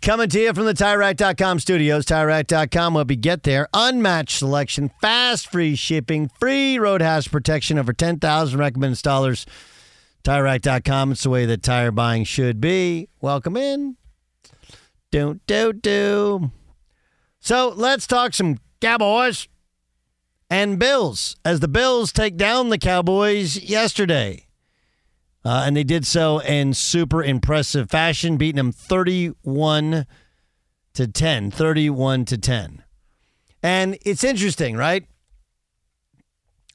Coming to you from the TireRack.com studios. TireRack.com will be get there. Unmatched selection, fast free shipping, free road hazard protection, over 10,000 recommended installers. TireRack.com. It's the way that tire buying should be. Welcome in. Don't, do, do. So let's talk some Cowboys and Bills as the Bills take down the Cowboys yesterday. Uh, and they did so in super impressive fashion, beating them 31 to 10. 31 to 10. And it's interesting, right?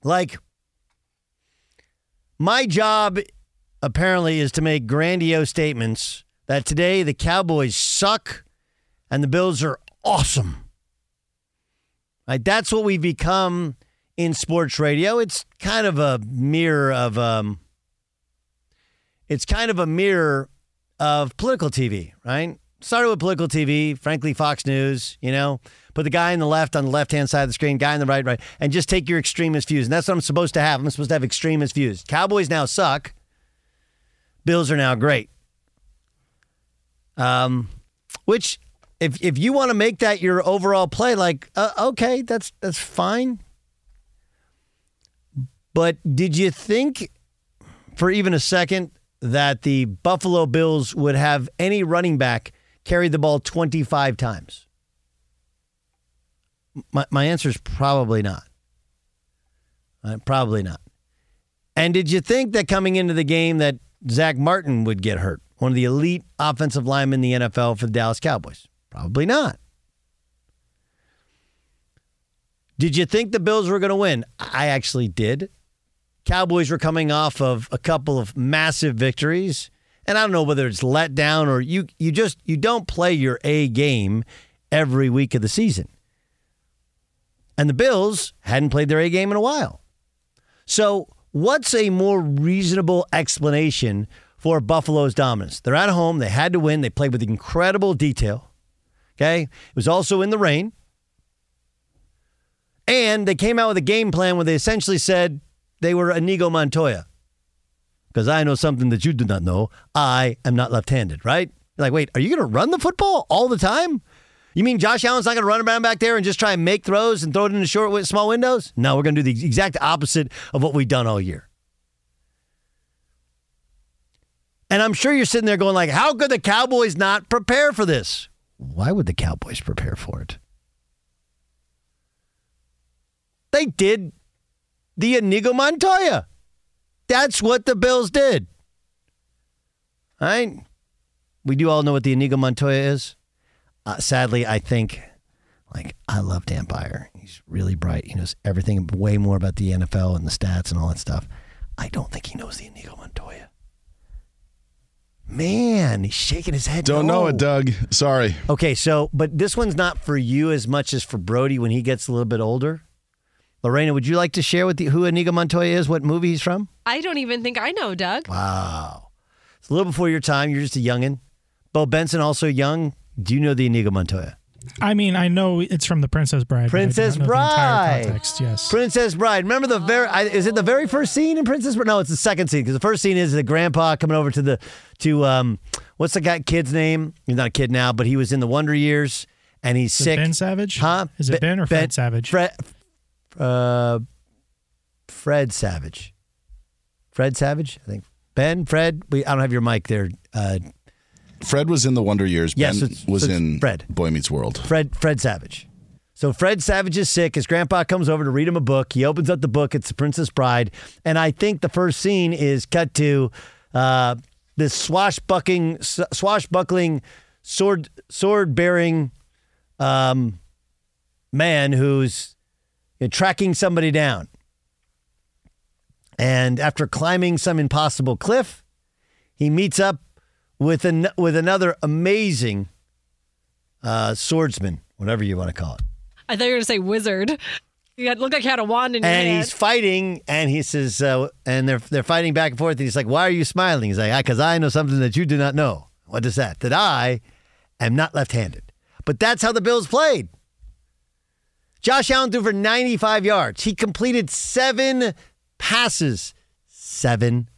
Like, my job apparently is to make grandiose statements that today the Cowboys suck and the Bills are awesome. Like, that's what we've become in sports radio. It's kind of a mirror of. Um, it's kind of a mirror of political TV, right? Started with political TV, frankly, Fox News, you know, put the guy on the left on the left hand side of the screen, guy on the right, right, and just take your extremist views. And that's what I'm supposed to have. I'm supposed to have extremist views. Cowboys now suck. Bills are now great. Um, which, if if you want to make that your overall play, like, uh, okay, that's that's fine. But did you think for even a second that the Buffalo Bills would have any running back carry the ball 25 times? My, my answer is probably not. Uh, probably not. And did you think that coming into the game that Zack Martin would get hurt? One of the elite offensive linemen in the NFL for the Dallas Cowboys? Probably not. Did you think the Bills were going to win? I actually did. Cowboys were coming off of a couple of massive victories. And I don't know whether it's let down or you you just you don't play your A game every week of the season. And the Bills hadn't played their A game in a while. So, what's a more reasonable explanation for Buffalo's dominance? They're at home, they had to win, they played with incredible detail. Okay? It was also in the rain. And they came out with a game plan where they essentially said they were Inigo Montoya. Because I know something that you do not know. I am not left handed, right? like, wait, are you going to run the football all the time? You mean Josh Allen's not going to run around back there and just try and make throws and throw it into short, small windows? No, we're going to do the exact opposite of what we've done all year. And I'm sure you're sitting there going like, how could the Cowboys not prepare for this? Why would the Cowboys prepare for it? They did the Inigo Montoya. That's what the Bills did. All right. We do all know what the Inigo Montoya is. Uh, sadly, I think, like, I love Dan Beyer. He's really bright. He knows everything way more about the NFL and the stats and all that stuff. I don't think he knows the Inigo Montoya. Man, he's shaking his head. Don't no. know it, Doug. Sorry. Okay, so, but this one's not for you as much as for Brody when he gets a little bit older. Lorena, would you like to share with the, who Inigo Montoya is, what movie he's from? I don't even think I know, Doug. Wow. It's a little before your time. You're just a youngin'. Bo Benson, also young. Do you know the Inigo Montoya? I mean, I know it's from The Princess Bride. Princess Bride. context, yes. Princess Bride. Remember the very? I, is it the very first scene in Princess Bride? No, it's the second scene because the first scene is the grandpa coming over to the to um, what's the guy kid's name? He's not a kid now, but he was in the Wonder Years and he's Is it sick. Ben Savage? Huh? Is it Ben or Fred Savage? Fred, uh, Fred Savage. Fred Savage, I think. Ben, Fred. We, I don't have your mic there. Uh, Fred was in the Wonder Years. Yes, ben it's- was it's in Fred. Boy Meets World. Fred Fred Savage. So Fred Savage is sick. His grandpa comes over to read him a book. He opens up the book. It's The Princess Bride, and I think the first scene is cut to uh, this swashbuckling, swashbuckling, sword sword bearing um, man who's you know, tracking somebody down. And after climbing some impossible cliff, he meets up with an, with another amazing uh, swordsman, whatever you want to call it. I thought you were going to say wizard. You had, looked like you had a wand in your And hand. And he's fighting, and he says, uh, and they're they're fighting back and forth. And he's like, "Why are you smiling?" He's like, "Because I know something that you do not know." What is that? That I am not left-handed. But that's how the Bills played. Josh Allen threw for 95 yards. He completed seven passes. Seven.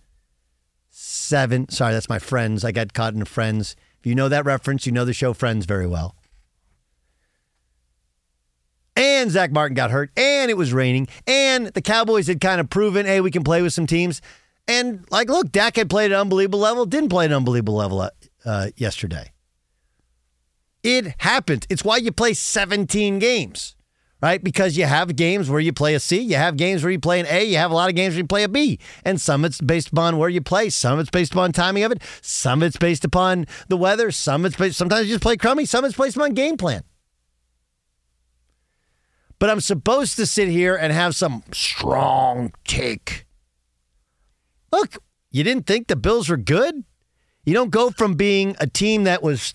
Seven. Sorry, that's my friends. I got caught in Friends. If you know that reference, you know the show Friends very well. And Zack Martin got hurt, and it was raining, and the Cowboys had kind of proven, hey, we can play with some teams. And like, look, Dak had played an unbelievable level, didn't play an unbelievable level uh, uh, yesterday. It happens. It's why you play 17 games, right? Because you have games where you play a C, you have games where you play an A, you have a lot of games where you play a B. And some it's based upon where you play, some it's based upon timing of it, some it's based upon the weather, some it's based, sometimes you just play crummy, some it's based upon game plan. But I'm supposed to sit here and have some strong take. Look, you didn't think the Bills were good? You don't go from being a team that was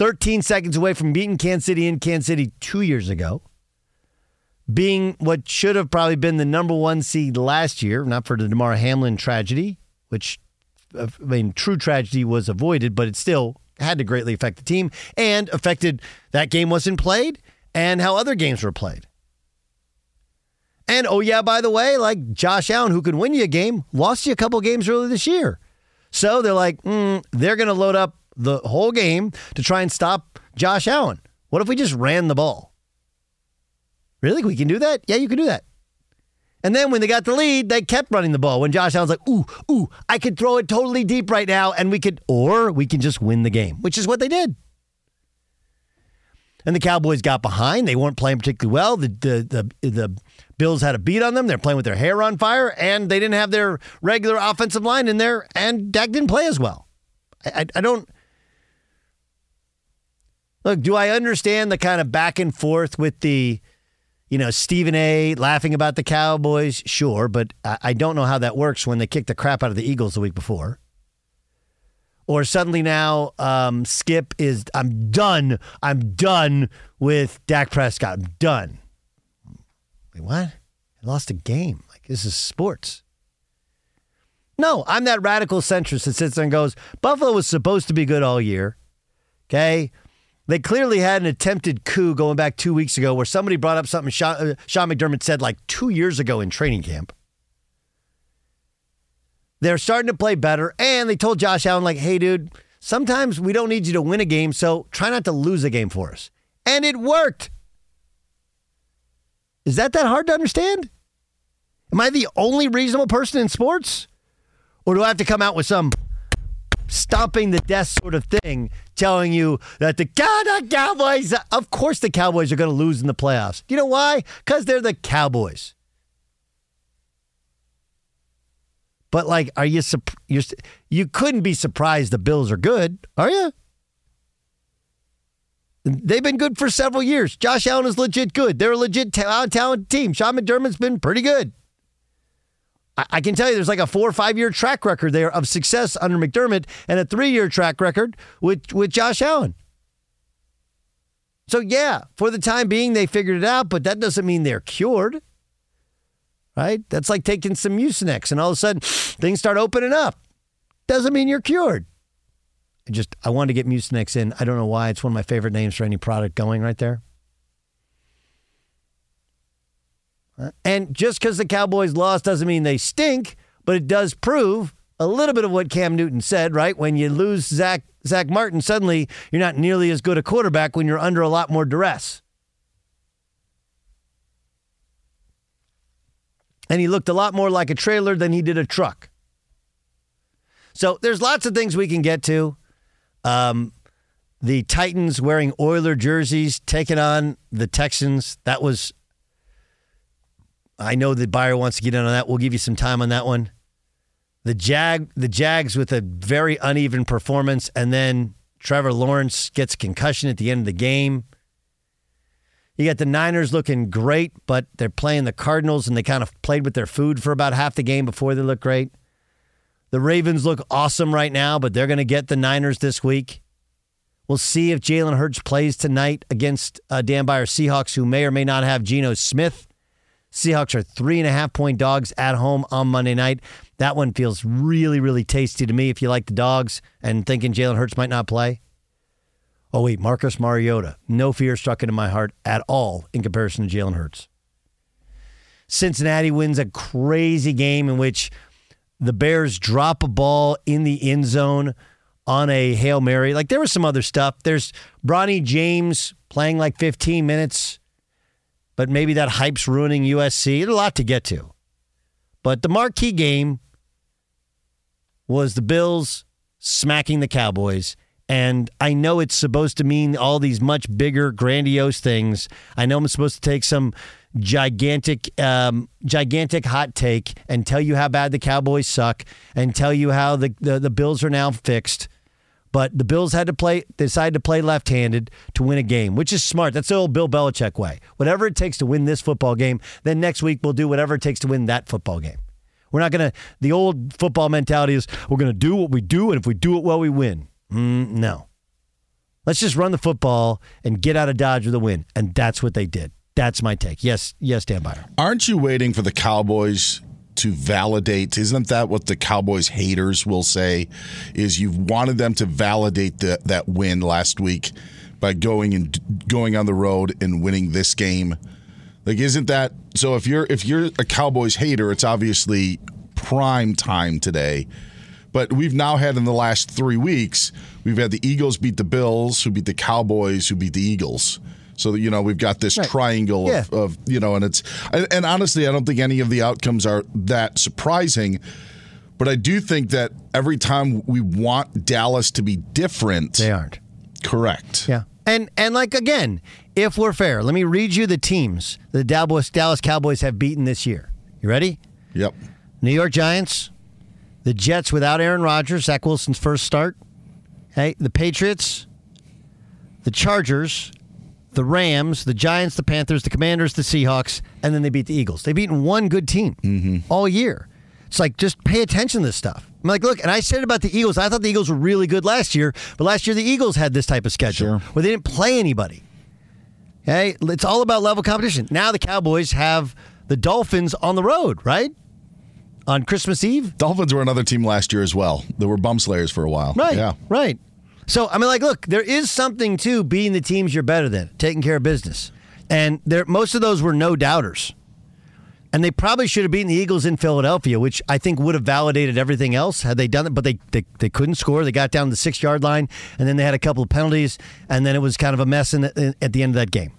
13 seconds away from beating Kansas City in Kansas City two years ago, being what should have probably been the number one seed last year, not for the Damar Hamlin tragedy, which, uh, I mean, true tragedy was avoided, but it still had to greatly affect the team and affected that game wasn't played and how other games were played. And oh, yeah, by the way, like Josh Allen, who could win you a game, lost you a couple games earlier this year. So they're like, mm, they're going to load up the whole game to try and stop Josh Allen. What if we just ran the ball? Really? We can do that? Yeah, you can do that. And then when they got the lead, they kept running the ball. When Josh Allen's like, ooh, ooh, I could throw it totally deep right now, and we could, or we can just win the game, which is what they did. And the Cowboys got behind. They weren't playing particularly well. The the the, the Bills had a beat on them. They're playing with their hair on fire, and they didn't have their regular offensive line in there. And Dak didn't play as well. I, I, I don't look. Do I understand the kind of back and forth with the, you know, Stephen A. laughing about the Cowboys? Sure, but I, don't know how that works when they kicked the crap out of the Eagles the week before. or suddenly now um, Skip is I'm done. I'm done with Dak Prescott. I'm done. Wait, what? I lost a game. Like this is sports. No, I'm that radical centrist that sits there and goes, Buffalo was supposed to be good all year. Okay. They clearly had an attempted coup going back two weeks ago where somebody brought up something Sean, uh, Sean McDermott said like two years ago in training camp. They're starting to play better, and they told Josh Allen, like, hey, dude, sometimes we don't need you to win a game, so try not to lose a game for us. And it worked. Is that that hard to understand? Am I the only reasonable person in sports? Or do I have to come out with some stomping the desk sort of thing telling you that the, the uh, Cowboys, uh, of course the Cowboys are going to lose in the playoffs. You know why? Because they're the Cowboys. But like, are you you're, you couldn't be surprised the Bills are good, are you? They've been good for several years. Josh Allen is legit good. They're a legit ta- talented team. Sean McDermott's been pretty good. I-, can tell you there's like a four or five year track record there of success under McDermott and a three year track record with, with Josh Allen. So, yeah, for the time being, they figured it out, but that doesn't mean they're cured right? That's like taking some Mucinex and all of a sudden things start opening up. Doesn't mean you're cured. I just, I wanted to get Mucinex in. I don't know why. It's one of my favorite names for any product going right there. And just because the Cowboys lost doesn't mean they stink, but it does prove a little bit of what Cam Newton said, right? When you lose Zack Zack Martin, suddenly you're not nearly as good a quarterback when you're under a lot more duress. and he looked a lot more like a trailer than he did a truck. So there's lots of things we can get to. Um, the Titans wearing Oiler jerseys, taking on the Texans. That was. I know the buyer wants to get in on that. We'll give you some time on that one. The Jag, the Jags with a very uneven performance, and then Trevor Lawrence gets concussion at the end of the game. You got the Niners looking great, but they're playing the Cardinals and they kind of played with their food for about half the game before they look great. The Ravens look awesome right now, but they're going to get the Niners this week. We'll see if Jalen Hurts plays tonight against uh, Dan Beyer Seahawks, who may or may not have Geno Smith. Seahawks are three and a half point dogs at home on Monday night. That one feels really, really tasty to me if you like the dogs and thinking Jalen Hurts might not play. Oh, wait, Marcus Mariota. No fear struck into my heart at all in comparison to Jalen Hurts. Cincinnati wins a crazy game in which the Bears drop a ball in the end zone on a Hail Mary. Like there was some other stuff. There's Bronny James playing like 15 minutes, but maybe that hype's ruining USC. There's a lot to get to. But the marquee game was the Bills smacking the Cowboys. And I know it's supposed to mean all these much bigger, grandiose things. I know I'm supposed to take some gigantic, um, gigantic hot take and tell you how bad the Cowboys suck and tell you how the, the, the Bills are now fixed. But the Bills had to play, decided to play left handed to win a game, which is smart. That's the old Bill Belichick way. Whatever it takes to win this football game, then next week we'll do whatever it takes to win that football game. We're not going to, the old football mentality is we're going to do what we do, and if we do it well, we win. Mm, no. Let's just run the football and get out of Dodge with a win. And that's what they did. That's my take. Yes, yes, Dan Beyer. Aren't you waiting for the Cowboys to validate? Isn't that what the Cowboys haters will say? Is you've wanted them to validate the, that win last week by going and going on the road and winning this game? Like, isn't that so? If you're if you're a Cowboys hater, it's obviously prime time today but we've now had in the last three weeks, we've had the Eagles beat the Bills, who beat the Cowboys, who beat the Eagles. So you know we've got this right. triangle yeah. of, of, you know, and it's and honestly, I don't think any of the outcomes are that surprising. But I do think that every time we want Dallas to be different, they aren't. Correct. Yeah. And and like again, if we're fair, let me read you the teams the Dallas Dallas Cowboys have beaten this year. You ready? Yep. New York Giants, the Jets without Aaron Rodgers, Zach Wilson's first start. Hey, the Patriots, the Chargers, the Rams, the Giants, the Panthers, the Commanders, the Seahawks, and then they beat the Eagles. They've beaten one good team mm-hmm. all year. It's like just pay attention to this stuff. I'm like, look, and I said about the Eagles. I thought the Eagles were really good last year, but last year the Eagles had this type of schedule where they didn't play anybody. Okay, it's all about level competition. Now the Cowboys have the Dolphins on the road, right? On Christmas Eve. Dolphins were another team last year as well. They were bum slayers for a while. Right. Yeah. Right. So I mean, like, look, there is something to being the teams you're better than, taking care of business, and there most of those were no doubters, and they probably should have beaten the Eagles in Philadelphia, which I think would have validated everything else had they done it. But they they, they couldn't score. They got down the six yard line, and then they had a couple of penalties, and then it was kind of a mess in in, at the end of that game.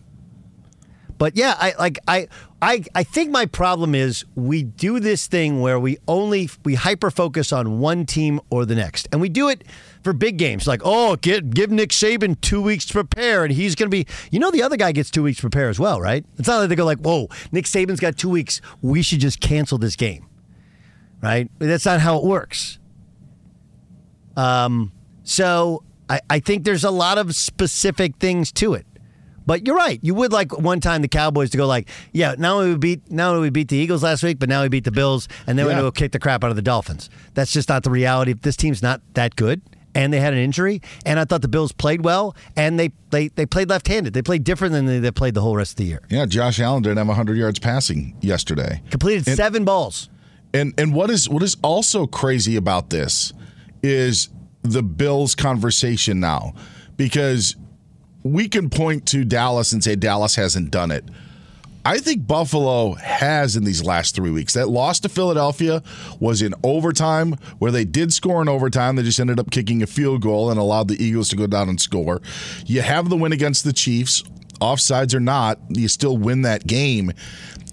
But yeah, I like I I I think my problem is we do this thing where we only we hyper focus on one team or the next, and we do it for big games. Like, oh, get give Nick Saban two weeks to prepare, and he's going to be. You know, the other guy gets two weeks to prepare as well, right? It's not like they go like, whoa, Nick Saban's got two weeks. We should just cancel this game, right? That's not how it works. Um, so I, I think there's a lot of specific things to it. But you're right. You would like one time the Cowboys to go like, yeah, now we beat now we beat the Eagles last week, but now we beat the Bills, and then we're going to go kick the crap out of the Dolphins. That's just not the reality. This team's not that good, and they had an injury. And I thought the Bills played well, and they they, they played left-handed. They played different than they, they played the whole rest of the year. Yeah, Josh Allen didn't have 100 yards passing yesterday. Completed And- seven balls. And and what is what is also crazy about this is the Bills conversation now because we can point to Dallas and say Dallas hasn't done it. I think Buffalo has in these last three weeks. That loss to Philadelphia was in overtime, where they did score in overtime. They just ended up kicking a field goal and allowed the Eagles to go down and score. You have the win against the Chiefs, offsides or not, you still win that game.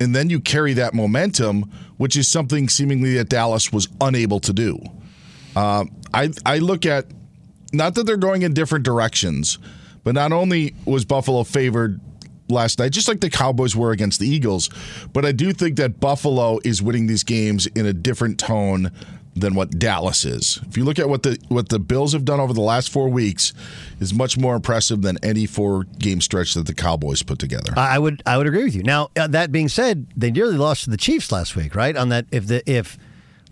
And then you carry that momentum, which is something seemingly that Dallas was unable to do. Um, I I look at not that they're going in different directions, but not only was Buffalo favored last night, just like the Cowboys were against the Eagles, but I do think that Buffalo is winning these games in a different tone than what Dallas is. If you look at what the what the Bills have done over the last four weeks, is much more impressive than any four game stretch that the Cowboys put together. I would I would agree with you. Now uh, that being said, they nearly lost to the Chiefs last week, right? On that if the if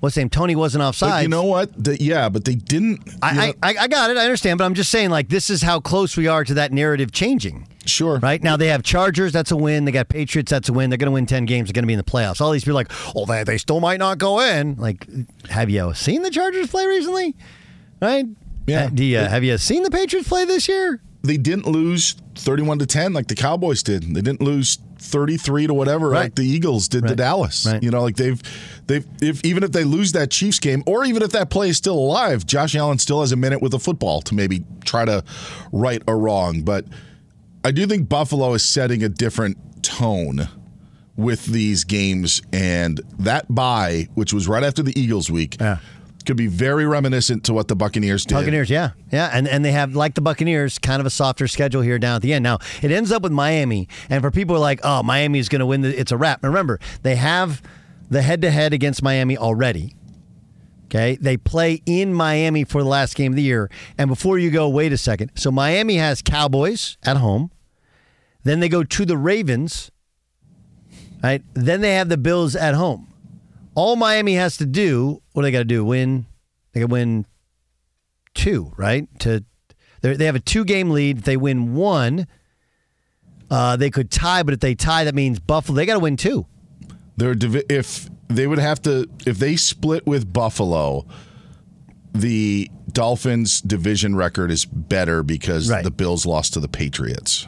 what's his name Toney wasn't offside. You know what? The- yeah, but they didn't. I, I I got it. I understand, but I'm just saying like this is how close we are to that narrative changing. Sure. Right now they have Chargers. That's a win. They got Patriots. That's a win. They're going to win ten games. They're going to be in the playoffs. All these people are like, oh, they they still might not go in. Like, have you seen the Chargers play recently? Right? Yeah. Uh, do you have you seen the Patriots play this year? they didn't lose 31 to 10 like the Cowboys did. They didn't lose 33 to whatever like the Eagles did to Dallas. Right. You know, like they've they've if even if they lose that Chiefs game or even if that play is still alive, Josh Allen still has a minute with a football to maybe try to right a wrong, but I do think Buffalo is setting a different tone with these games and that bye, which was right after the Eagles week, Yeah. could be very reminiscent to what the Buccaneers did. Buccaneers, yeah, yeah, and and they have like the Buccaneers, kind of a softer schedule here down at the end. Now it ends up with Miami, and for people who are like, oh, Miami is going to win, the, it's a wrap. Remember, they have the head-to-head against Miami already. Okay, they play in Miami for the last game of the year, and before you go, wait a second. So Miami has Cowboys at home, then they go to the Ravens, right? Then they have the Bills at home. All Miami has to do, what do they got to do? Win. They got to win two, right? To they're- have a two game lead. If they win one, uh, they could tie. But if they tie, that means Buffalo. They got to win two. They're divi- if they would have to if they split with Buffalo, the Dolphins division record is better because Right. the Bills lost to the Patriots.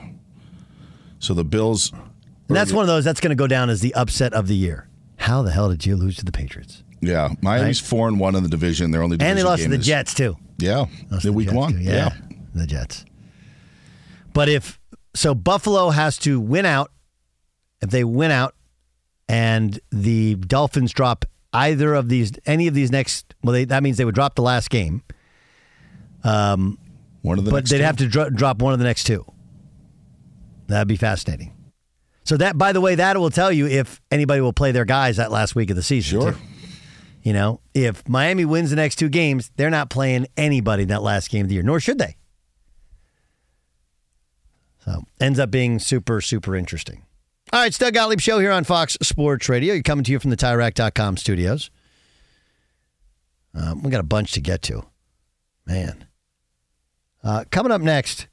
So the Bills And that's one of those that's going to go down as the upset of the year. How the hell did you lose to the Patriots? yeah, Miami's Right. 4 and 1 in the division. Their only And they division lost to game the is- Jets too. Yeah. Lost The to the week Jets, 1. too. Yeah. the Jets. But if so, Buffalo has to win out. If they win out, and the Dolphins drop either of these, any of these next, well, they, that means they would drop the last game. Um, One of the but next they'd two. have to dro- drop one of the next two. That'd be fascinating. So that, by the way, that will tell you if anybody will play their guys that last week of the season. Sure. too. You know, if Miami wins the next two games, they're not playing anybody in that last game of the year, nor should they. So ends up being super, super interesting. All right, it's Doug Gottlieb Show here on Fox Sports Radio. You're coming to you from the TireRack.com studios. Um, we got a bunch to get to. Man. Uh, coming up next,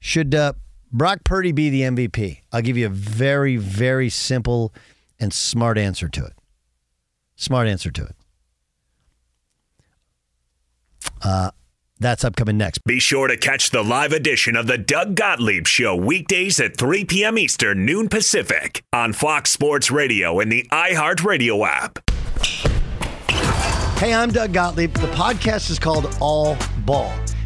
should uh, Brock Purdy be the MVP? I'll give you a very, very simple and smart answer to it. Smart answer to it. Uh, that's upcoming next. Be sure to catch the live edition of the Doug Gottlieb Show weekdays at 3 p.m. Eastern, noon Pacific on Fox Sports Radio and the iHeartRadio app. Hey, I'm Doug Gottlieb. The podcast is called All Ball.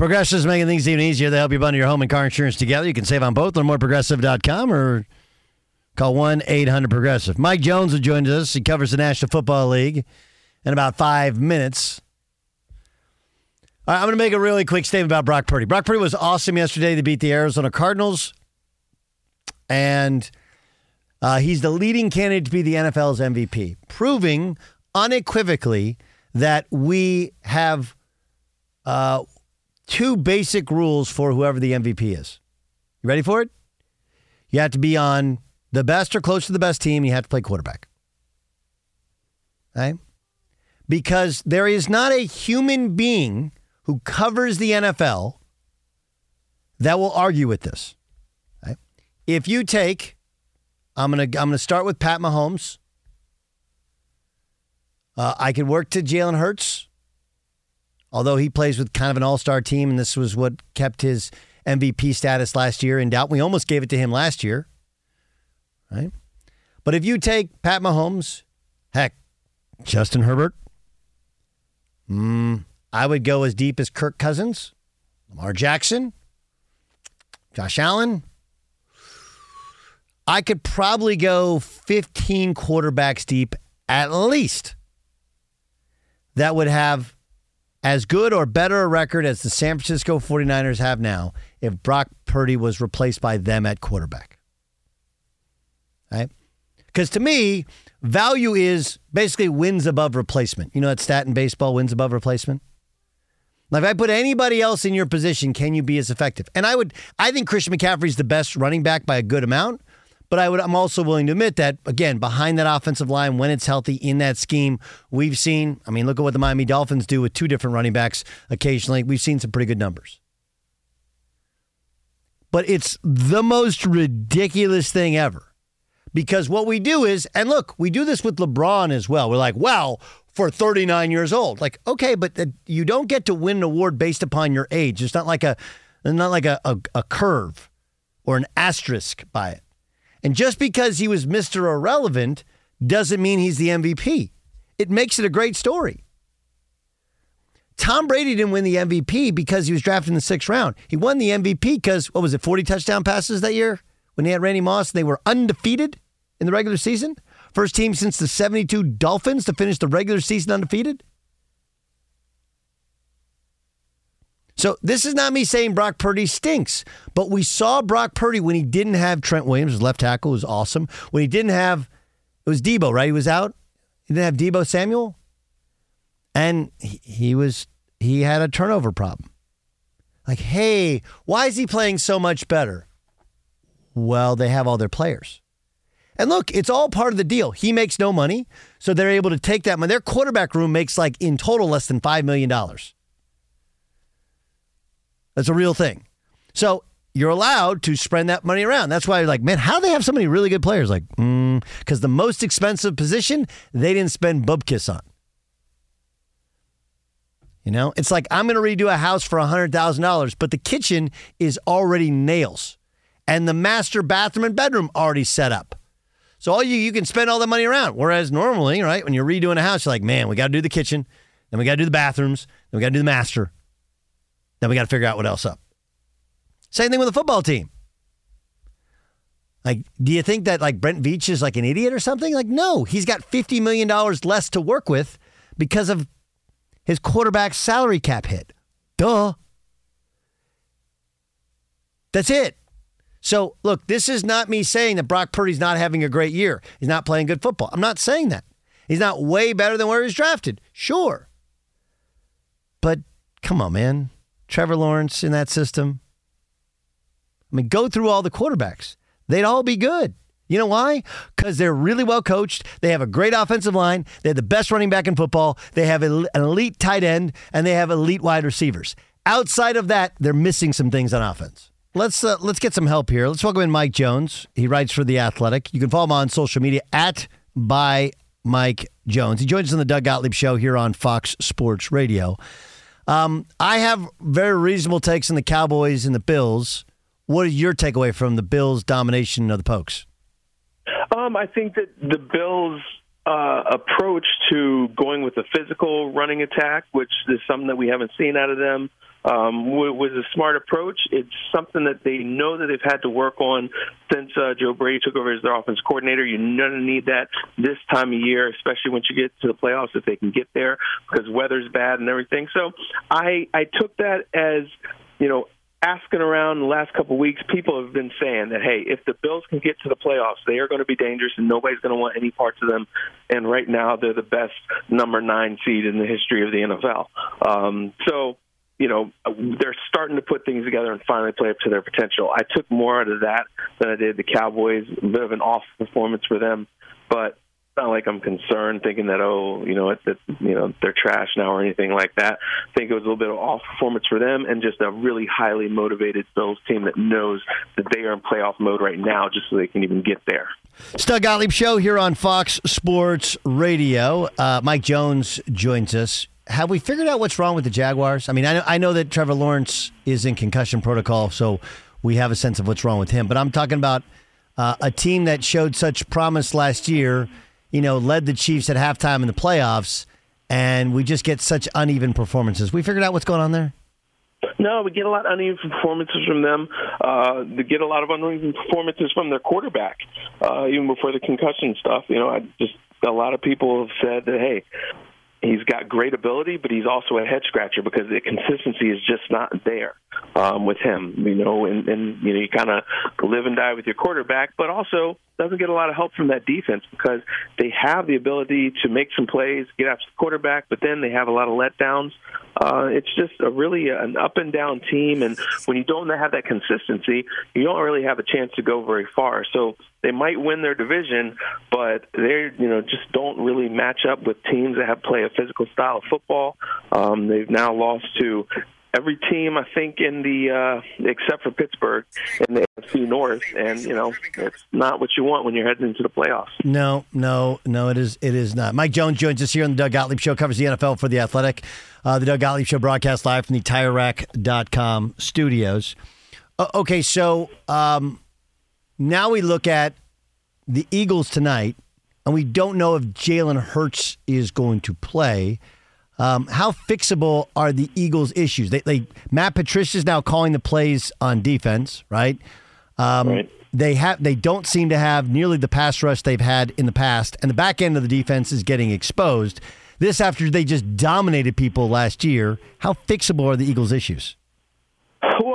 Progressive's making things even easier. They help you bundle your home and car insurance together. You can save on both. Learn more at progressive.com or call 1 800 Progressive. Mike Jones will join us. He covers the National Football League in about five minutes. All right, I'm going to make a really quick statement about Brock Purdy. Brock Purdy was awesome yesterday to beat the Arizona Cardinals. And Uh, he's the leading candidate to be the NFL's MVP, proving unequivocally that we have uh, two basic rules for whoever the MVP is. You ready for it? You have to be on the best or close to the best team. You have to play quarterback. Okay? Because there is not a human being who covers the NFL that will argue with this. Okay? If you take, I'm gonna I'm gonna start with Pat Mahomes. Uh, I could work to Jalen Hurts, although he plays with kind of an all-star team, and this was what kept his MVP status last year in doubt. We almost gave it to him last year, right? But if you take Pat Mahomes, heck, Justin Herbert, mm, I would go as deep as Kirk Cousins, Lamar Jackson, Josh Allen. I could probably go 15 quarterbacks deep at least that would have as good or better a record as the San Francisco 49ers have now if Brock Purdy was replaced by them at quarterback. Right? Because to me, value is basically wins above replacement. You know that stat in baseball, wins above replacement? Like if I put anybody else in your position, can you be as effective? And I would I think Christian McCaffrey's the best running back by a good amount. But I would, I'm also willing to admit that, again, behind that offensive line, when it's healthy in that scheme, we've seen, I mean, look at what the Miami Dolphins do with two different running backs occasionally. We've seen some pretty good numbers. But it's the most ridiculous thing ever. Because what we do is, and look, we do this with LeBron as well. We're like, well, for 39 years old. Like, okay, but you don't get to win an award based upon your age. It's not like a, not like a, a, a curve or an asterisk by it. And just because he was Mr. Irrelevant doesn't mean he's the MVP. It makes it a great story. Tom Brady didn't win the MVP because he was drafted in the sixth round. He won the MVP because, what was it, 40 touchdown passes that year when he had Randy Moss and they were undefeated in the regular season? First team since the 72 Dolphins to finish the regular season undefeated? So this is not me saying Brock Purdy stinks, but we saw Brock Purdy when he didn't have Trent Williams, his left tackle was awesome. When he didn't have, it was Deebo, right? He was out. He didn't have Deebo Samuel, and he, he was he had a turnover problem. Like, hey, why is he playing so much better? Well, they have all their players. And look, it's all part of the deal. He makes no money, so they're able to take that money. Their quarterback room makes like in total less than $5 million. That's a real thing. So you're allowed to spread that money around. That's why you're like, man, how do they have so many really good players? Like, because mm, the most expensive position they didn't spend bubkiss on. You know, it's like I'm going to redo a house for $100,000, but the kitchen is already nails and the master bathroom and bedroom already set up. So all you you can spend all the money around. Whereas normally, right, when you're redoing a house, you're like, man, we got to do the kitchen, then we got to do the bathrooms, then we got to do the master, then we got to figure out what else up. Same thing with the football team. Like, do you think that like Brett Veach is like an idiot or something? Like, no, he's got $50 million less to work with because of his quarterback salary cap hit. Duh. That's it. So, look, this is not me saying that Brock Purdy's not having a great year. He's not playing good football. I'm not saying that. He's not way better than where he was drafted. Sure. But come on, man. Trevor Lawrence in that system. I mean, go through all the quarterbacks. They'd all be good. You know why? Because they're really well coached. They have a great offensive line. They have the best running back in football. They have an elite tight end, and they have elite wide receivers. Outside of that, they're missing some things on offense. Let's uh, let's get some help here. Let's welcome in Mike Jones. He writes for the Athletic. You can follow him on social media at by Mike Jones. He joins us on the Doug Gottlieb Show here on Fox Sports Radio. Um, I have very reasonable takes on the Cowboys and the Bills. What is your takeaway from the Bills' domination of the Pokes? Um, I think that the Bills' uh, approach to going with a physical running attack, which is something that we haven't seen out of them, um, was a smart approach. It's something that they know that they've had to work on since uh, Joe Brady took over as their offense coordinator. You're going to need that this time of year, especially once you get to the playoffs, if they can get there, because weather's bad and everything. So I I took that as you know asking around the last couple of weeks, people have been saying that hey, if the Bills can get to the playoffs, they are going to be dangerous, and nobody's going to want any parts of them. And right now, they're the best number nine seed in the history of the NFL. Um, so you know, they're starting to put things together and finally play up to their potential. I took more out of that than I did the Cowboys. A bit of an off performance for them, but not like I'm concerned thinking that oh you know that you know they're trash now or anything like that. I think it was a little bit of off performance for them and just a really highly motivated Bills team that knows that they are in playoff mode right now just so they can even get there. Doug Gottlieb show here on Fox Sports Radio. Uh, Mike Jones joins us. Have we figured out what's wrong with the Jaguars? I mean, I know, I know that Trevor Lawrence is in concussion protocol, so we have a sense of what's wrong with him. But I'm talking about uh, a team that showed such promise last year you know, led the Chiefs at halftime in the playoffs, and we just get such uneven performances. We figured out what's going on there. No, we get a lot of uneven performances from them. Uh, they get a lot of uneven performances from their quarterback, uh, even before the concussion stuff. You know, I just a lot of people have said that hey, he's got great ability, but he's also a head scratcher because the consistency is just not there um, with him. You know, and, and you know you kind of live and die with your quarterback, but also doesn't get a lot of help from that defense because they have the ability to make some plays, get after the quarterback, but then they have a lot of letdowns. Uh, it's just a really an up and down team, and when you don't have that consistency, you don't really have a chance to go very far. So they might win their division, but they you know just don't really match up with teams that have play a physical style of football. Um, they've now lost to every team I think in the uh, except for Pittsburgh in the AFC North, and you know it's not what you want when you're heading into the playoffs. No, no, no, it is it is not. Mike Jones joins us here on the Doug Gottlieb Show, covers the NFL for the Athletic. Uh, the Doug Gottlieb Show broadcast live from the TireRack.com studios. Uh, okay, so um, now we look at the Eagles tonight, and we don't know if Jalen Hurts is going to play. Um, how fixable are the Eagles' issues? They, they Matt Patricia is now calling the plays on defense, right? Um, right. They have they don't seem to have nearly the pass rush they've had in the past, and the back end of the defense is getting exposed. This after they just dominated people last year. How fixable are the Eagles' issues?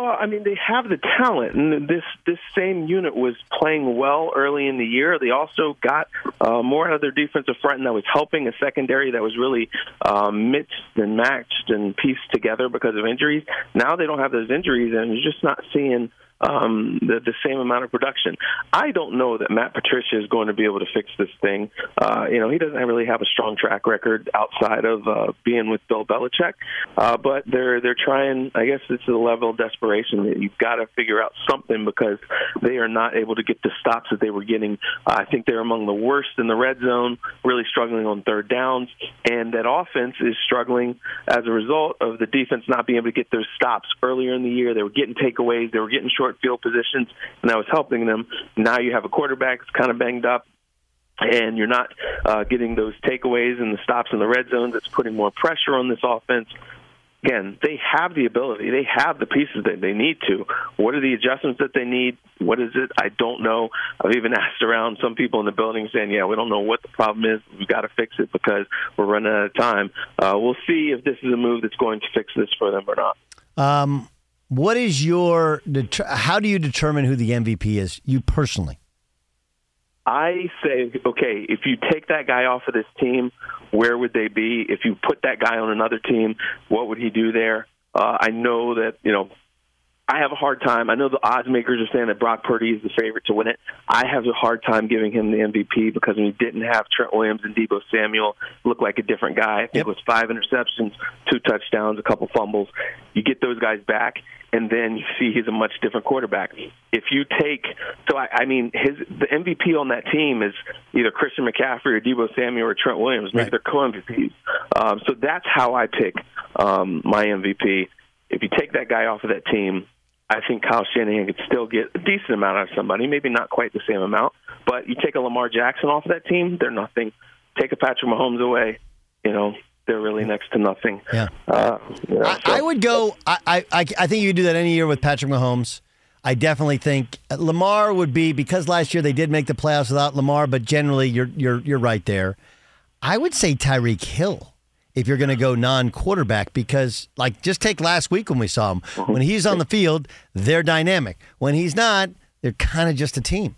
Well, I mean, they have the talent, and this this same unit was playing well early in the year. They also got uh, more out of their defensive front, and that was helping a secondary that was really um, mixed and matched and pieced together because of injuries. Now they don't have those injuries, and you're just not seeing um, the, the same amount of production. I don't know that Matt Patricia is going to be able to fix this thing. Uh, you know, he doesn't really have a strong track record outside of uh, being with Bill Belichick, uh, but they're they're trying. I guess it's a level of desperation that you've got to figure out something because they are not able to get the stops that they were getting. Uh, I think they're among the worst in the red zone, really struggling on third downs, and that offense is struggling as a result of the defense not being able to get those stops earlier in the year. They were getting takeaways, they were getting short short field positions, and that was helping them. Now you have a quarterback that's kind of banged up and you're not uh, getting those takeaways and the stops in the red zone that's putting more pressure on this offense. Again, they have the ability. They have the pieces that they need to. What are the adjustments that they need? What is it? I don't know. I've even asked around some people in the building saying, yeah, we don't know what the problem is. We've got to fix it because we're running out of time. Uh, we'll see if this is a move that's going to fix this for them or not. Um, what is your how do you determine who the MVP is? You personally. I say, okay, if you take that guy off of this team, where would they be? If you put that guy on another team, what would he do there? Uh, I know that you know I have a hard time. I know the odds makers are saying that Brock Purdy is the favorite to win it. I have a hard time giving him the MVP because when he didn't have Trent Williams and Deebo Samuel, looked like a different guy. I think yep. it was five interceptions, two touchdowns, a couple fumbles. You get those guys back, and then you see he's a much different quarterback. If you take, so I, I mean, his the MVP on that team is either Christian McCaffrey or Deebo Samuel or Trent Williams. Maybe right. they're co-MVPs. Um, so that's how I pick um, my MVP. If you take that guy off of that team, I think Kyle Shanahan could still get a decent amount out of somebody, maybe not quite the same amount. But you take a Lamar Jackson off of that team, they're nothing. Take a Patrick Mahomes away, you know, they're really next to nothing. Yeah, uh, you know, I, so. I, would go. I, I I think you could do that any year with Patrick Mahomes. I definitely think Lamar would be because last year they did make the playoffs without Lamar, but generally you're you're you're right there. I would say Tyreek Hill if you're going to go non-quarterback because like just take last week when we saw him when he's on the field they're dynamic when he's not they're kind of just a team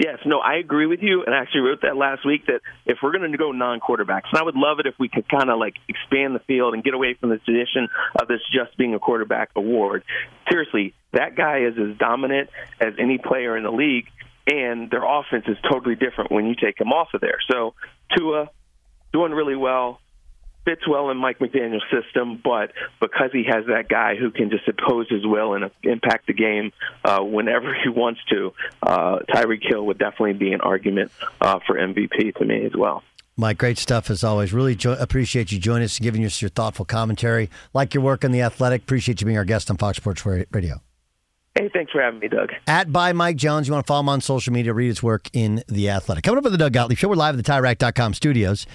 Yes, no, I agree with you, and I actually wrote that last week that if we're going to go non-quarterbacks, and I would love it if we could kind of like expand the field and get away from the tradition of this just being a quarterback award. Seriously, that guy is as dominant as any player in the league, and their offense is totally different when you take him off of there. So Tua doing really well fits well in Mike McDaniel's system, but because he has that guy who can just impose his will and impact the game uh, whenever he wants to, uh, Tyreek Hill would definitely be an argument uh, for MVP to me as well. Mike, great stuff as always. Really jo- appreciate you joining us and giving us your thoughtful commentary. Like your work in The Athletic. Appreciate you being our guest on Fox Sports Radio. Hey, thanks for having me, Doug. At by Mike Jones. You want to follow him on social media, read his work in The Athletic. Coming up on the Doug Gottlieb Show, we're live at the TireRack.com studios.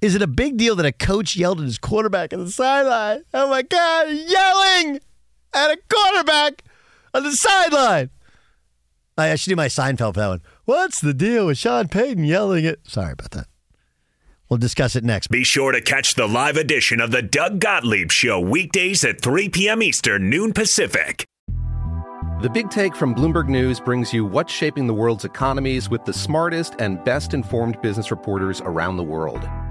Is it a big deal that a coach yelled at his quarterback on the sideline? Oh my God, yelling at a quarterback on the sideline. I should do my Seinfeld for that one. What's the deal with Sean Payton yelling at? Sorry about that. We'll discuss it next. Be sure to catch the live edition of the Doug Gottlieb Show weekdays at 3 p.m. Eastern, noon Pacific. The Big Take from Bloomberg News brings you what's shaping the world's economies with the smartest and best informed business reporters around the world.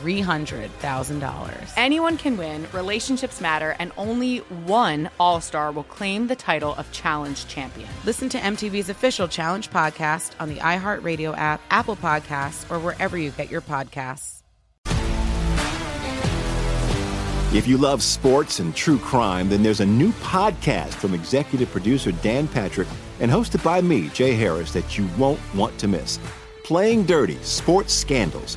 $300,000. Anyone can win, relationships matter, and only one All Star will claim the title of Challenge Champion. Listen to MTV's official Challenge podcast on the iHeartRadio app, Apple Podcasts, or wherever you get your podcasts. If you love sports and true crime, then there's a new podcast from executive producer Dan Patrick and hosted by me, Jay Harris, that you won't want to miss. Playing Dirty Sports Scandals.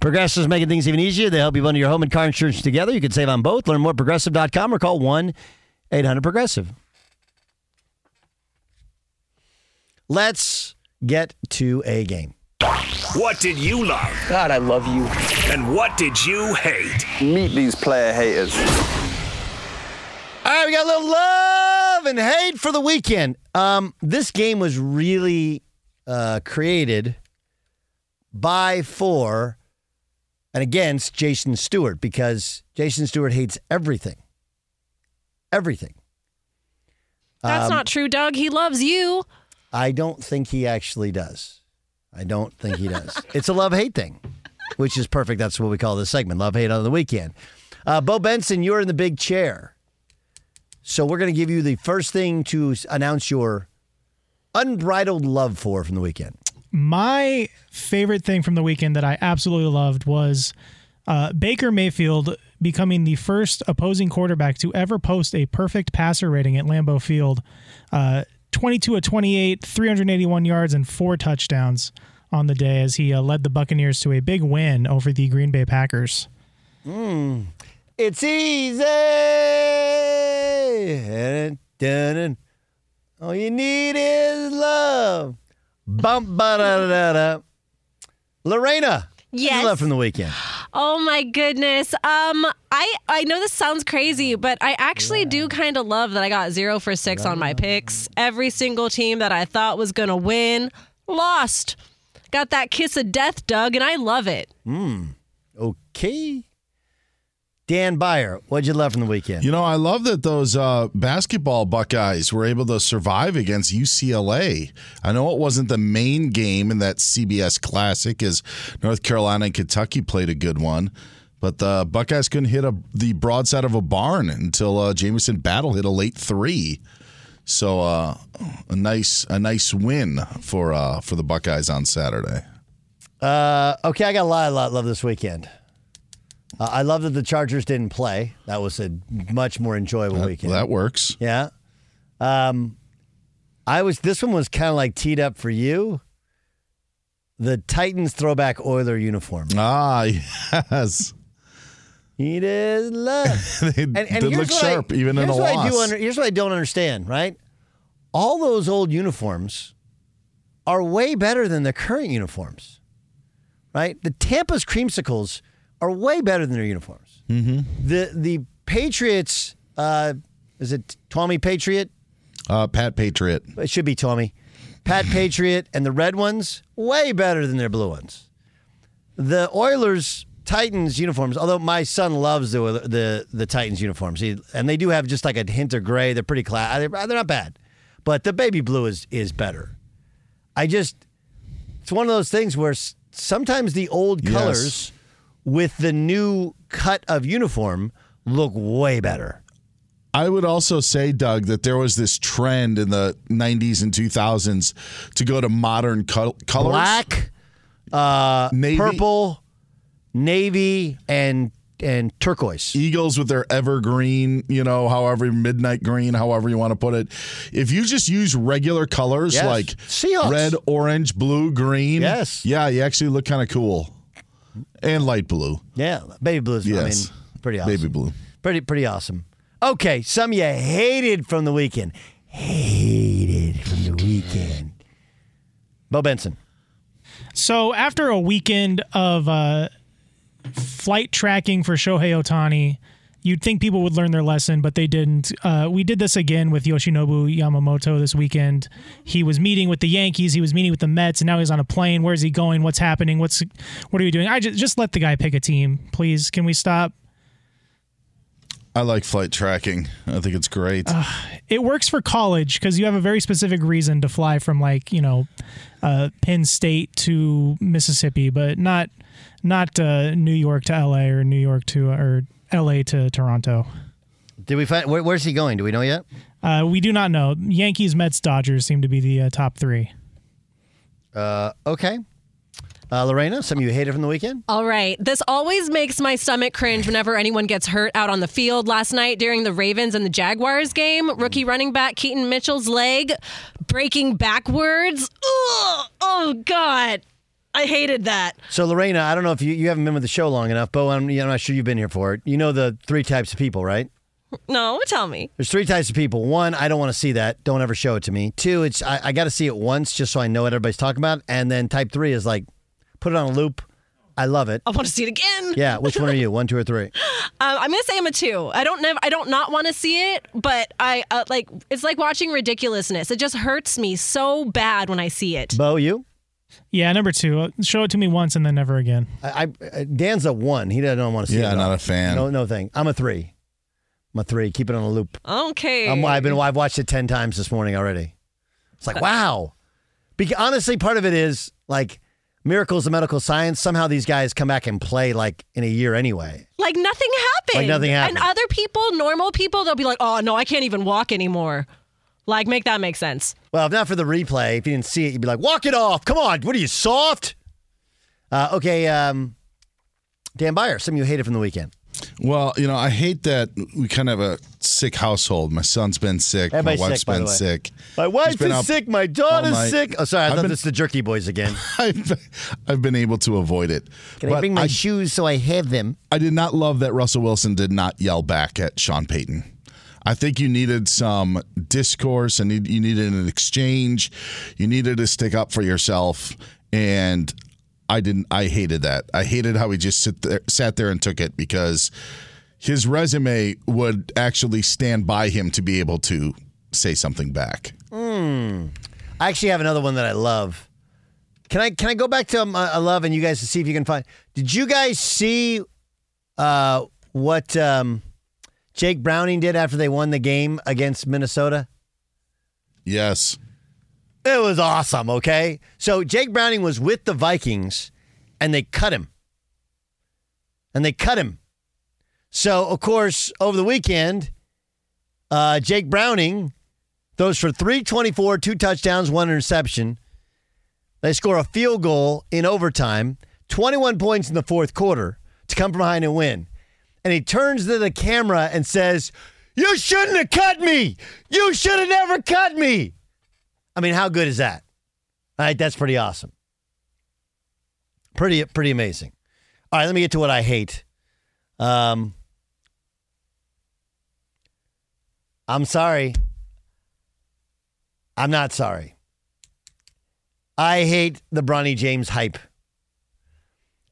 Progressive's making things even easier. They help you bundle your home and car insurance together. You can save on both. Learn more at progressive.com or call 1 800 Progressive. Let's get to a game. What did you love? God, I love you. And what did you hate? Meet these player haters. All right, we got a little love and hate for the weekend. Um, this game was really uh, created by, for, and against Jason Stewart because Jason Stewart hates everything. Everything. That's Um, not true, Doug. He loves you. I don't think he actually does. I don't think he does. it's a love hate thing, which is perfect. That's what we call this segment love hate on the weekend. Uh, Bo Benson, you're in the big chair. So we're going to give you the first thing to announce your unbridled love for from the weekend. My favorite thing from the weekend that I absolutely loved was uh, Baker Mayfield becoming the first opposing quarterback to ever post a perfect passer rating at Lambeau Field. Uh, 22 of 28, 381 yards, and four touchdowns on the day as he uh, led the Buccaneers to a big win over the Green Bay Packers. Mm. It's easy. All you need is love. Bum ba da da da. Lorena, what Yes. you love from the weekend? Oh my goodness. Um, I I know this sounds crazy, but I actually do kind of love that I got zero for six on my picks. Every single team that I thought was gonna win lost. Got that kiss of death, Doug, and I love it. Hmm. Okay. Dan Byer, what'd you love from the weekend? You know, I love that those uh, basketball Buckeyes were able to survive against UCLA. I know it wasn't the main game in that CBS Classic, as North Carolina and Kentucky played a good one, but the Buckeyes couldn't hit a, the broadside of a barn until uh, Jameson Battle hit a late three. So uh, a nice a nice win for uh, for the Buckeyes on Saturday. Uh, okay, I got a lot, a lot of love this weekend. Uh, I love that the Chargers didn't play. That was a much more enjoyable That- weekend. that works. Yeah. Um, I was. This one was kind of like teed up for you. The Titans throwback Oiler uniform. Ah, yes. It is love. they And, and did look what I- sharp even in a what loss. under, here's what I don't understand. Right, all those old uniforms are way better than the current uniforms. Right, the Tampa's creamsicles are way better than their uniforms. mm-hmm. The the Patriots, uh, is it Tommy Patriot? uh, Pat Patriot. It should be Tommy. Pat Patriot and the red ones, way better than their blue ones. The Oilers Titans uniforms, although my son loves the the the Titans uniforms, he, and they do have just like a hint of gray. They're pretty class. They're, they're not bad, but the baby blue is is better. I just, it's one of those things where sometimes the old Yes. colors with the new cut of uniform look way better. I would also say, Doug, that there was this trend in the 90s and 2000s to go to modern col- colors. Black, uh, Navy. purple, navy, and and turquoise. Eagles with their evergreen, you know, however, midnight green, however you want to put it. If you just use regular colors Yes. like Seahawks. red, orange, blue, green, Yes. yeah, you actually look kind of cool. And light blue. Yeah, baby blue is I mean, pretty awesome. Baby blue. Pretty pretty awesome. Okay, some you hated from the weekend. Hated from the weekend. Bo Benson. So after a weekend of uh, flight tracking for Shohei Ohtani, you'd think people would learn their lesson, but they didn't. Uh, we did this again with Yoshinobu Yamamoto this weekend. He was meeting with the Yankees, he was meeting with the Mets, and now he's on a plane. Where's he going? What's happening? What's what are you doing? I just just let the guy pick a team, please. Can we stop? I like flight tracking. I think it's great. It works for college because you have a very specific reason to fly from like you know uh, Penn State to Mississippi, but not not uh, New York to L.A. or New York to or L.A. to Toronto. Did we find where, where's he going? Do we know yet? Uh, we do not know. Yankees, Mets, Dodgers seem to be the uh, top three. Uh, okay. Uh, Lorena, something you hated from the weekend? All right. This always makes my stomach cringe whenever anyone gets hurt out on the field. Last night during the Ravens and the Jaguars game, rookie running back Keaton Mitchell's leg breaking backwards. Ugh. Oh, God. I hated that. So, Lorena, I don't know if you, you haven't been with the show long enough, but I'm, I'm not sure you've been here for it. You know the three types of people, right? No, tell me. There's three types of people. One, I don't want to see that. Don't ever show it to me. Two, it's I, I got to see it once just so I know what everybody's talking about. And then type three is like, put it on a loop. I love it. I want to see it again. Yeah, which one are you? One, two, or three? Um, I'm gonna say I'm a two. I don't never, I don't not want to see it, but I uh, like it's like watching ridiculousness. It just hurts me so bad when I see it. Bo, you? Yeah, number two. Uh, Show it to me once and then never again. I, I Dan's a one. He doesn't want to see it. Yeah, at not all. a fan. No, no thing. I'm a three. I'm a three. Keep it on a loop. Okay. I'm, I've been. I've watched it ten times this morning already. It's like wow. Because honestly, part of it is like miracles of medical science. Somehow these guys come back and play like in a year anyway. Like nothing happened. Like nothing happened. And other people, normal people, they'll be like, "Oh no, I can't even walk anymore." Like, make that make sense. Well, if not for the replay, if you didn't see it, you'd be like, walk it off. Come on. What are you, soft? Uh, okay. Um, Dan Byer, something you hated from the weekend. Well, you know, I hate that we kind of have a sick household. My son's been sick. Everybody's my wife's sick, by the been way. sick. My wife She's been is out sick. My all daughter's night. sick. Oh, sorry. I I've thought been- this the Jerky Boys again. I've, I've been able to avoid it. Can I But bring my shoes so I have them? I did not love that Russell Wilson did not yell back at Sean Payton. I think you needed some discourse and you needed an exchange. You needed to stick up for yourself. And I didn't. I hated that. I hated how he just sit there, sat there and took it because his resume would actually stand by him to be able to say something back. Hmm. I actually have another one that I love. Can I can I go back to um, I love and you guys to see if you can find? Did you guys see uh, what um, Jake Browning did after they won the game against Minnesota? Yes. It was awesome, okay? So Jake Browning was with the Vikings and they cut him. And they cut him. So, of course, over the weekend, uh, Jake Browning throws for 324, two touchdowns, one interception. They score a field goal in overtime, 21 points in the fourth quarter to come from behind and win. And he turns to the camera and says, You shouldn't have cut me. You should have never cut me. I mean, how good is that? All right, that's pretty awesome. Pretty, pretty amazing. All right, let me get to what I hate. Um, I'm sorry. I'm not sorry. I hate the Bronny James hype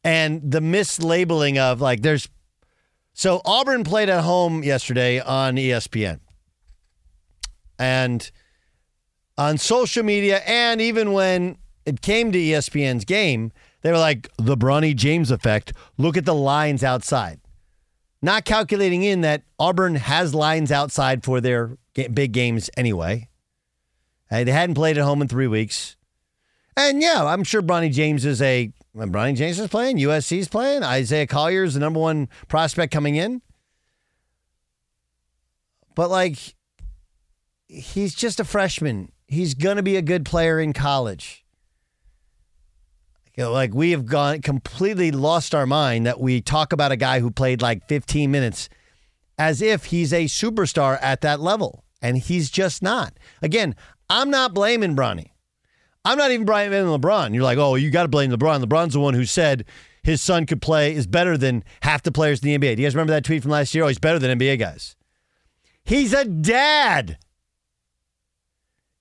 and the mislabeling of like there's. So Auburn played at home yesterday on ESPN. And on social media, and even when it came to ESPN's game, they were like, the Bronny James effect. Look at the lines outside. Not calculating in that Auburn has lines outside for their big games anyway. They hadn't played at home in three weeks. And yeah, I'm sure Bronny James is a. when Bronny James is playing, USC's playing. Isaiah Collier is the number one prospect coming in. But like, he's just a freshman. He's going to be a good player in college. You know, like we have gone completely lost our mind that we talk about a guy who played like 15 minutes as if he's a superstar at that level, and he's just not. Again, I'm not blaming Bronny. I'm not even blaming LeBron. You're like, oh, you got to blame LeBron. LeBron's the one who said his son could play is better than half the players in the NBA. Do you guys remember that tweet from last year? Oh, he's better than NBA guys. He's a dad.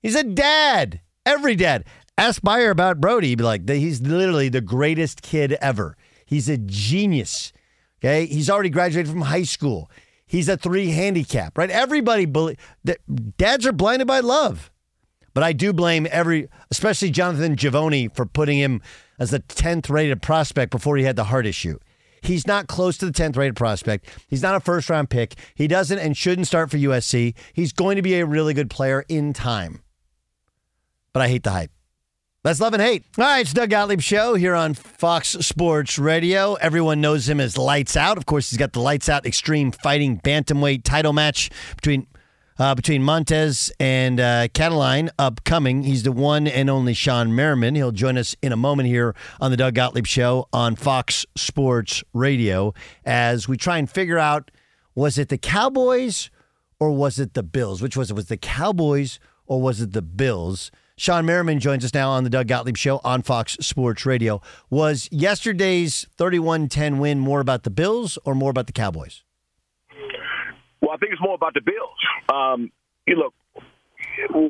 He's a dad. Every dad. Ask Meyer about Brody. He'd be like, he's literally the greatest kid ever. He's a genius. Okay. He's already graduated from high school. He's a three handicap, right? Everybody, believe, that dads are blinded by love. But I do blame every, especially Jonathan Givony, for putting him as the 10th rated prospect before he had the heart issue. He's not close to the 10th rated prospect. He's not a first round pick. He doesn't and shouldn't start for USC. He's going to be a really good player in time. But I hate the hype. That's love and hate. All right, it's Doug Gottlieb Show here on Fox Sports Radio. Everyone knows him as Lights Out. Of course, he's got the Lights Out Extreme Fighting Bantamweight title match between uh, between Montez and uh, Cataline upcoming. He's the one and only Shawne Merriman. He'll join us in a moment here on the Doug Gottlieb Show on Fox Sports Radio as we try and figure out was it the Cowboys or was it the Bills? Which was it? Was the Cowboys or was it the Bills? Shawne Merriman joins us now on the Doug Gottlieb Show on Fox Sports Radio. Was yesterday's 31 10 win more about the Bills or more about the Cowboys? Well, I think it's more about the Bills. Um, you look,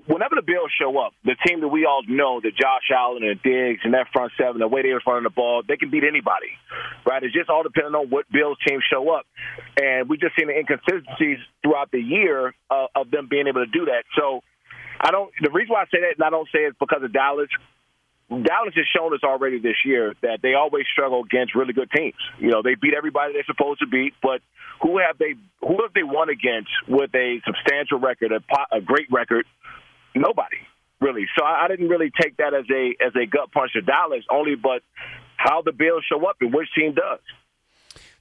whenever the Bills show up, the team that we all know, the Josh Allen and Diggs and that front seven, the way they were running the ball, they can beat anybody, right? It's just all depending on what Bills team show up, and we just seen the inconsistencies throughout the year uh, of them being able to do that. So, I don't. The reason why I say that, and I don't say it's because of Dallas. Dallas has shown us already this year that they always struggle against really good teams. You know, they beat everybody they're supposed to beat, but who have they who have they won against with a substantial record, a, a great record? Nobody really. So I, I didn't really take that as a as a gut punch to Dallas, only but how the Bills show up and which team does.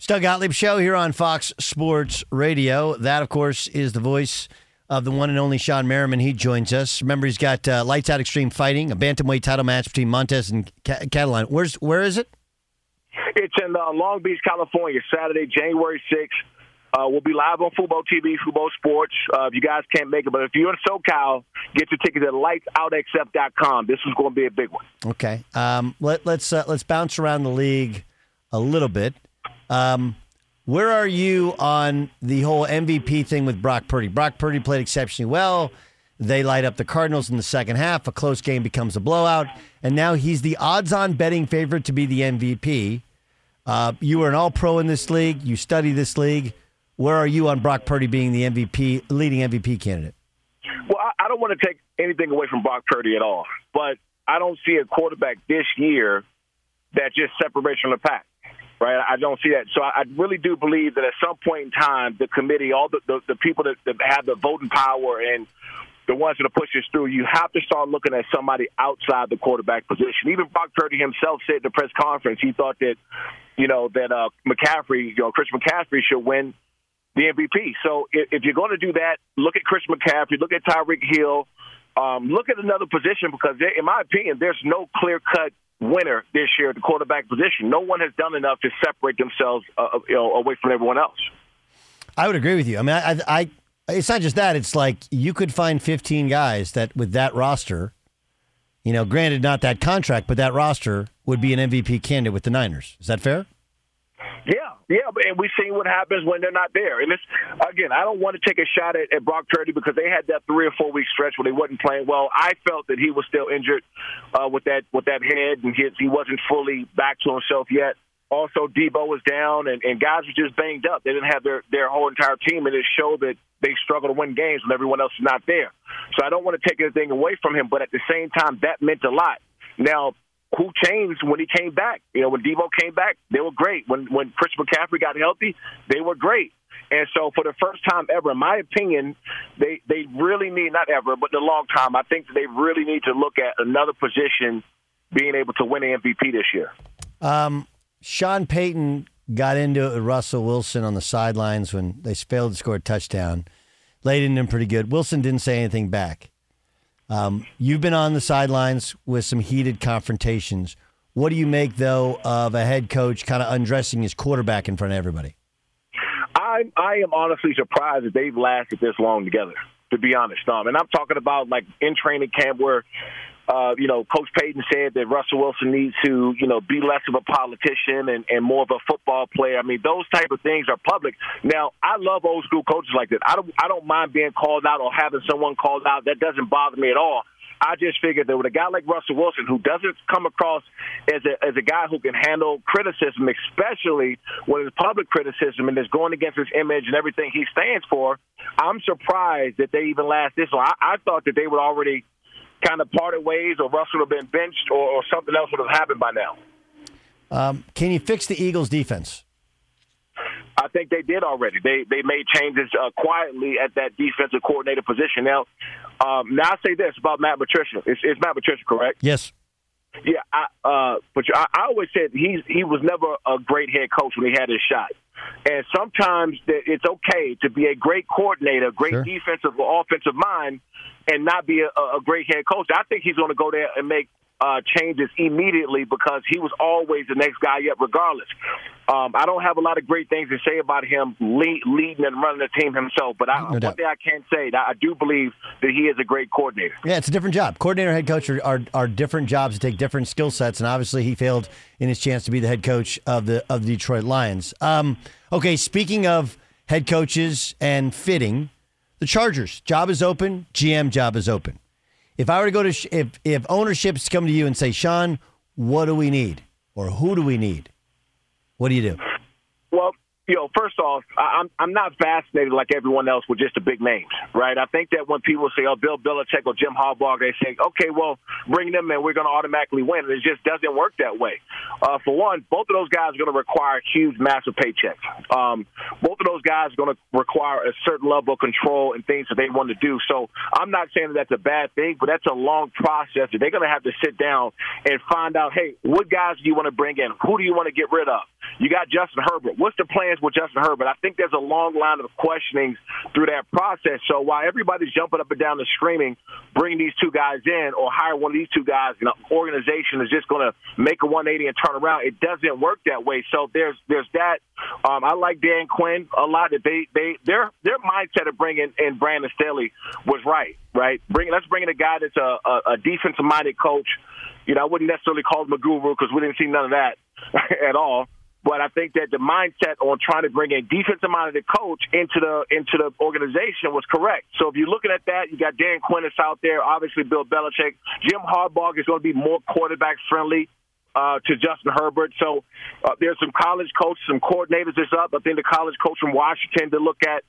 Doug Gottlieb show here on Fox Sports Radio. That, of course, is the voice of the one and only Shawne Merriman. He joins us. Remember, he's got uh, Lights Out Extreme Fighting, a bantamweight title match between Montez and Cataline. Where's where is it? It's in uh, Long Beach, California, Saturday, January sixth. Uh, we'll be live on Fubo TV, Fubo Sports. Uh, if you guys can't make it, but if you're in SoCal, get your tickets at lightsoutxf.com. This is going to be a big one. Okay. Um, let, let's uh, let's bounce around the league a little bit. Um, where are you on the whole MVP thing with Brock Purdy? Brock Purdy played exceptionally well. They light up the Cardinals in the second half. A close game becomes a blowout. And now he's the odds on betting favorite to be the MVP. Uh, you were an all pro in this league. You study this league. Where are you on Brock Purdy being the MVP, leading MVP candidate? Well, I, don't want to take anything away from Brock Purdy at all, but I don't see a quarterback this year that just separates from the pack right? I don't see that. So I really do believe that at some point in time, the committee, all the, the, the people that, that have the voting power and the ones that are pushing through, you have to start looking at somebody outside the quarterback position. Even Brock Purdy himself said at the press conference he thought that, you know, that uh, McCaffrey, you know, Chris McCaffrey should win the MVP. So if, if you're going to do that, look at Chris McCaffrey, look at Tyreek Hill, um, look at another position because, in my opinion, there's no clear cut winner this year at the quarterback position. No one has done enough to separate themselves uh, you know, away from everyone else. I would agree with you. I mean, I, I, it's not just that. It's like you could find 15 guys that with that roster, you know, granted not that contract, but that roster would be an MVP candidate with the Niners. Is that fair? Yeah, yeah, and we've seen what happens when they're not there. And this, again, I don't want to take a shot at, at Brock Purdy because they had that three or four week stretch where they wasn't playing well. I felt that he was still injured uh, with that with that head, and he, he wasn't fully back to himself yet. Also, Deebo was down, and, and guys were just banged up. They didn't have their their whole entire team, and it showed that they struggle to win games when everyone else is not there. So I don't want to take anything away from him, but at the same time, that meant a lot. Now, who changed when he came back. You know, when Deebo came back, they were great. When when Chris McCaffrey got healthy, they were great. And so, for the first time ever, in my opinion, they they really need not ever, but in a long time, I think they really need to look at another position being able to win the MVP this year. Um, Sean Payton got into it with Russell Wilson on the sidelines when they failed to score a touchdown. Laid into him pretty good. Wilson didn't say anything back. Um, you've been on the sidelines with some heated confrontations. What do you make, though, of a head coach kind of undressing his quarterback in front of everybody? I I am honestly surprised that they've lasted this long together. To be honest, um, and I'm talking about like in training camp where uh, you know, Coach Payton said that Russell Wilson needs to, you know, be less of a politician and, and more of a football player. I mean, those type of things are public. Now, I love old school coaches like that. I don't, I don't mind being called out or having someone called out. That doesn't bother me at all. I just figured that with a guy like Russell Wilson, who doesn't come across as a as a guy who can handle criticism, especially when it's public criticism and is going against his image and everything he stands for, I'm surprised that they even last this long. I, I thought that they would already kind of parted ways, or Russell would have been benched, or, or something else would have happened by now. Um, can you fix the Eagles' defense? I think they did already. They they made changes uh, quietly at that defensive coordinator position. Now, um, now I say this about Matt Patricia. It's, it's Matt Patricia, correct? Yes. Yeah, I, uh, but I, I always said he's he was never a great head coach when he had his shot, And sometimes it's okay to be a great coordinator, great Sure. defensive or offensive mind, and not be a, a great head coach. I think he's going to go there and make uh, changes immediately because he was always the next guy up, regardless. Um, I don't have a lot of great things to say about him lead, leading and running the team himself, but I, No one doubt. thing I can say that I do believe that he is a great coordinator. Yeah, it's a different job. Coordinator, head coach are, are, are different jobs to take different skill sets, and obviously he failed in his chance to be the head coach of the of the Detroit Lions. Um, okay, speaking of head coaches and fitting, the Chargers job is open. GM job is open. If I were to go to if if ownerships come to you and say, Shawne, what do we need or who do we need? What do you do? Well, you know, first off, I'm I'm not fascinated like everyone else with just the big names, right? I think that when people say, "Oh, Bill Belichick or Jim Harbaugh," they say, "Okay, well, bring them in, we're going to automatically win." And it just doesn't work that way. Uh, for one, both of those guys are going to require huge, massive paychecks. Um, both of those guys are going to require a certain level of control and things that they want to do. So I'm not saying that that's a bad thing, but that's a long process. They're going to have to sit down and find out, hey, what guys do you want to bring in? Who do you want to get rid of? You got Justin Herbert. What's the plans with Justin Herbert? I think there's a long line of questionings through that process. So while everybody's jumping up and down and screaming, bring these two guys in or hire one of these two guys, the organization is just going to make a 180 and turn around. It doesn't work that way. So there's there's that. Um, I like Dan Quinn a lot. That they they their their mindset of bringing in Brandon Staley was right. Right. Bring let's bring in a guy that's a, a, a defensive minded coach. You know, I wouldn't necessarily call him a guru because we didn't see none of that at all. But I think that the mindset on trying to bring a defensive minded coach into the into the organization was correct. So if you're looking at that, you got Dan Quinn that's out there, obviously Bill Belichick. Jim Harbaugh is going to be more quarterback friendly uh, to Justin Herbert. So uh, there's some college coaches, some coordinators that's up. I think the college coach from Washington to look at.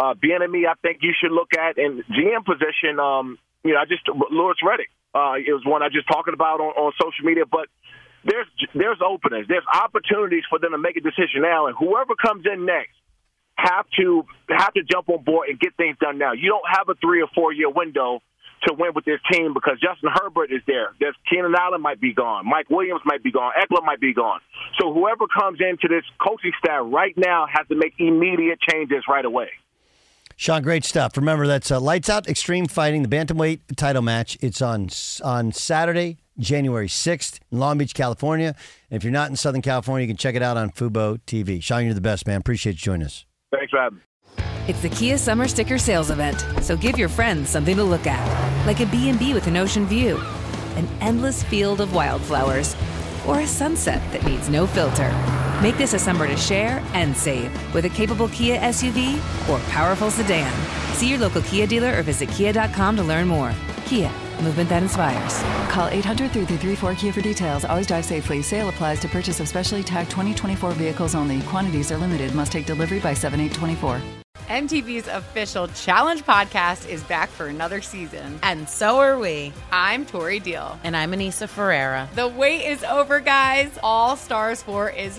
Uh, Bieniemy, I think you should look at. And GM position, um, you know, I just Louis Riddick. Uh, it was one I just talking about on, on social media, but there's there's openings, there's opportunities for them to make a decision now, and whoever comes in next have to have to jump on board and get things done now. You don't have a three or four year window to win with this team because Justin Herbert is there. There's Keenan Allen might be gone, Mike Williams might be gone, Ekeler might be gone. So whoever comes into this coaching staff right now has to make immediate changes right away. Shawne, great stuff. Remember, that's uh, Lights Out Extreme Fighting, the bantamweight title match. It's on on Saturday, January 6th in Long Beach, California. And if you're not in Southern California, you can check it out on Fubo TV. Shawne, you're the best, man. Appreciate you joining us. Thanks Rob. It's the Kia Summer Sticker Sales Event, so give your friends something to look at, like a B&B with an ocean view, an endless field of wildflowers, or a sunset that needs no filter. Make this a summer to share and save with a capable Kia SUV or powerful sedan. See your local Kia dealer or visit kia.com to learn more. Kia, movement that inspires. Call 800 334 Kia for details. Always drive safely. Sale applies to purchase of specially tagged 2024 vehicles only. Quantities are limited. Must take delivery by 7824. MTV's official challenge podcast is back for another season. And so are we. I'm Tori Deal. And I'm Aneesa Ferreira. The wait is over, guys. All Stars 4 is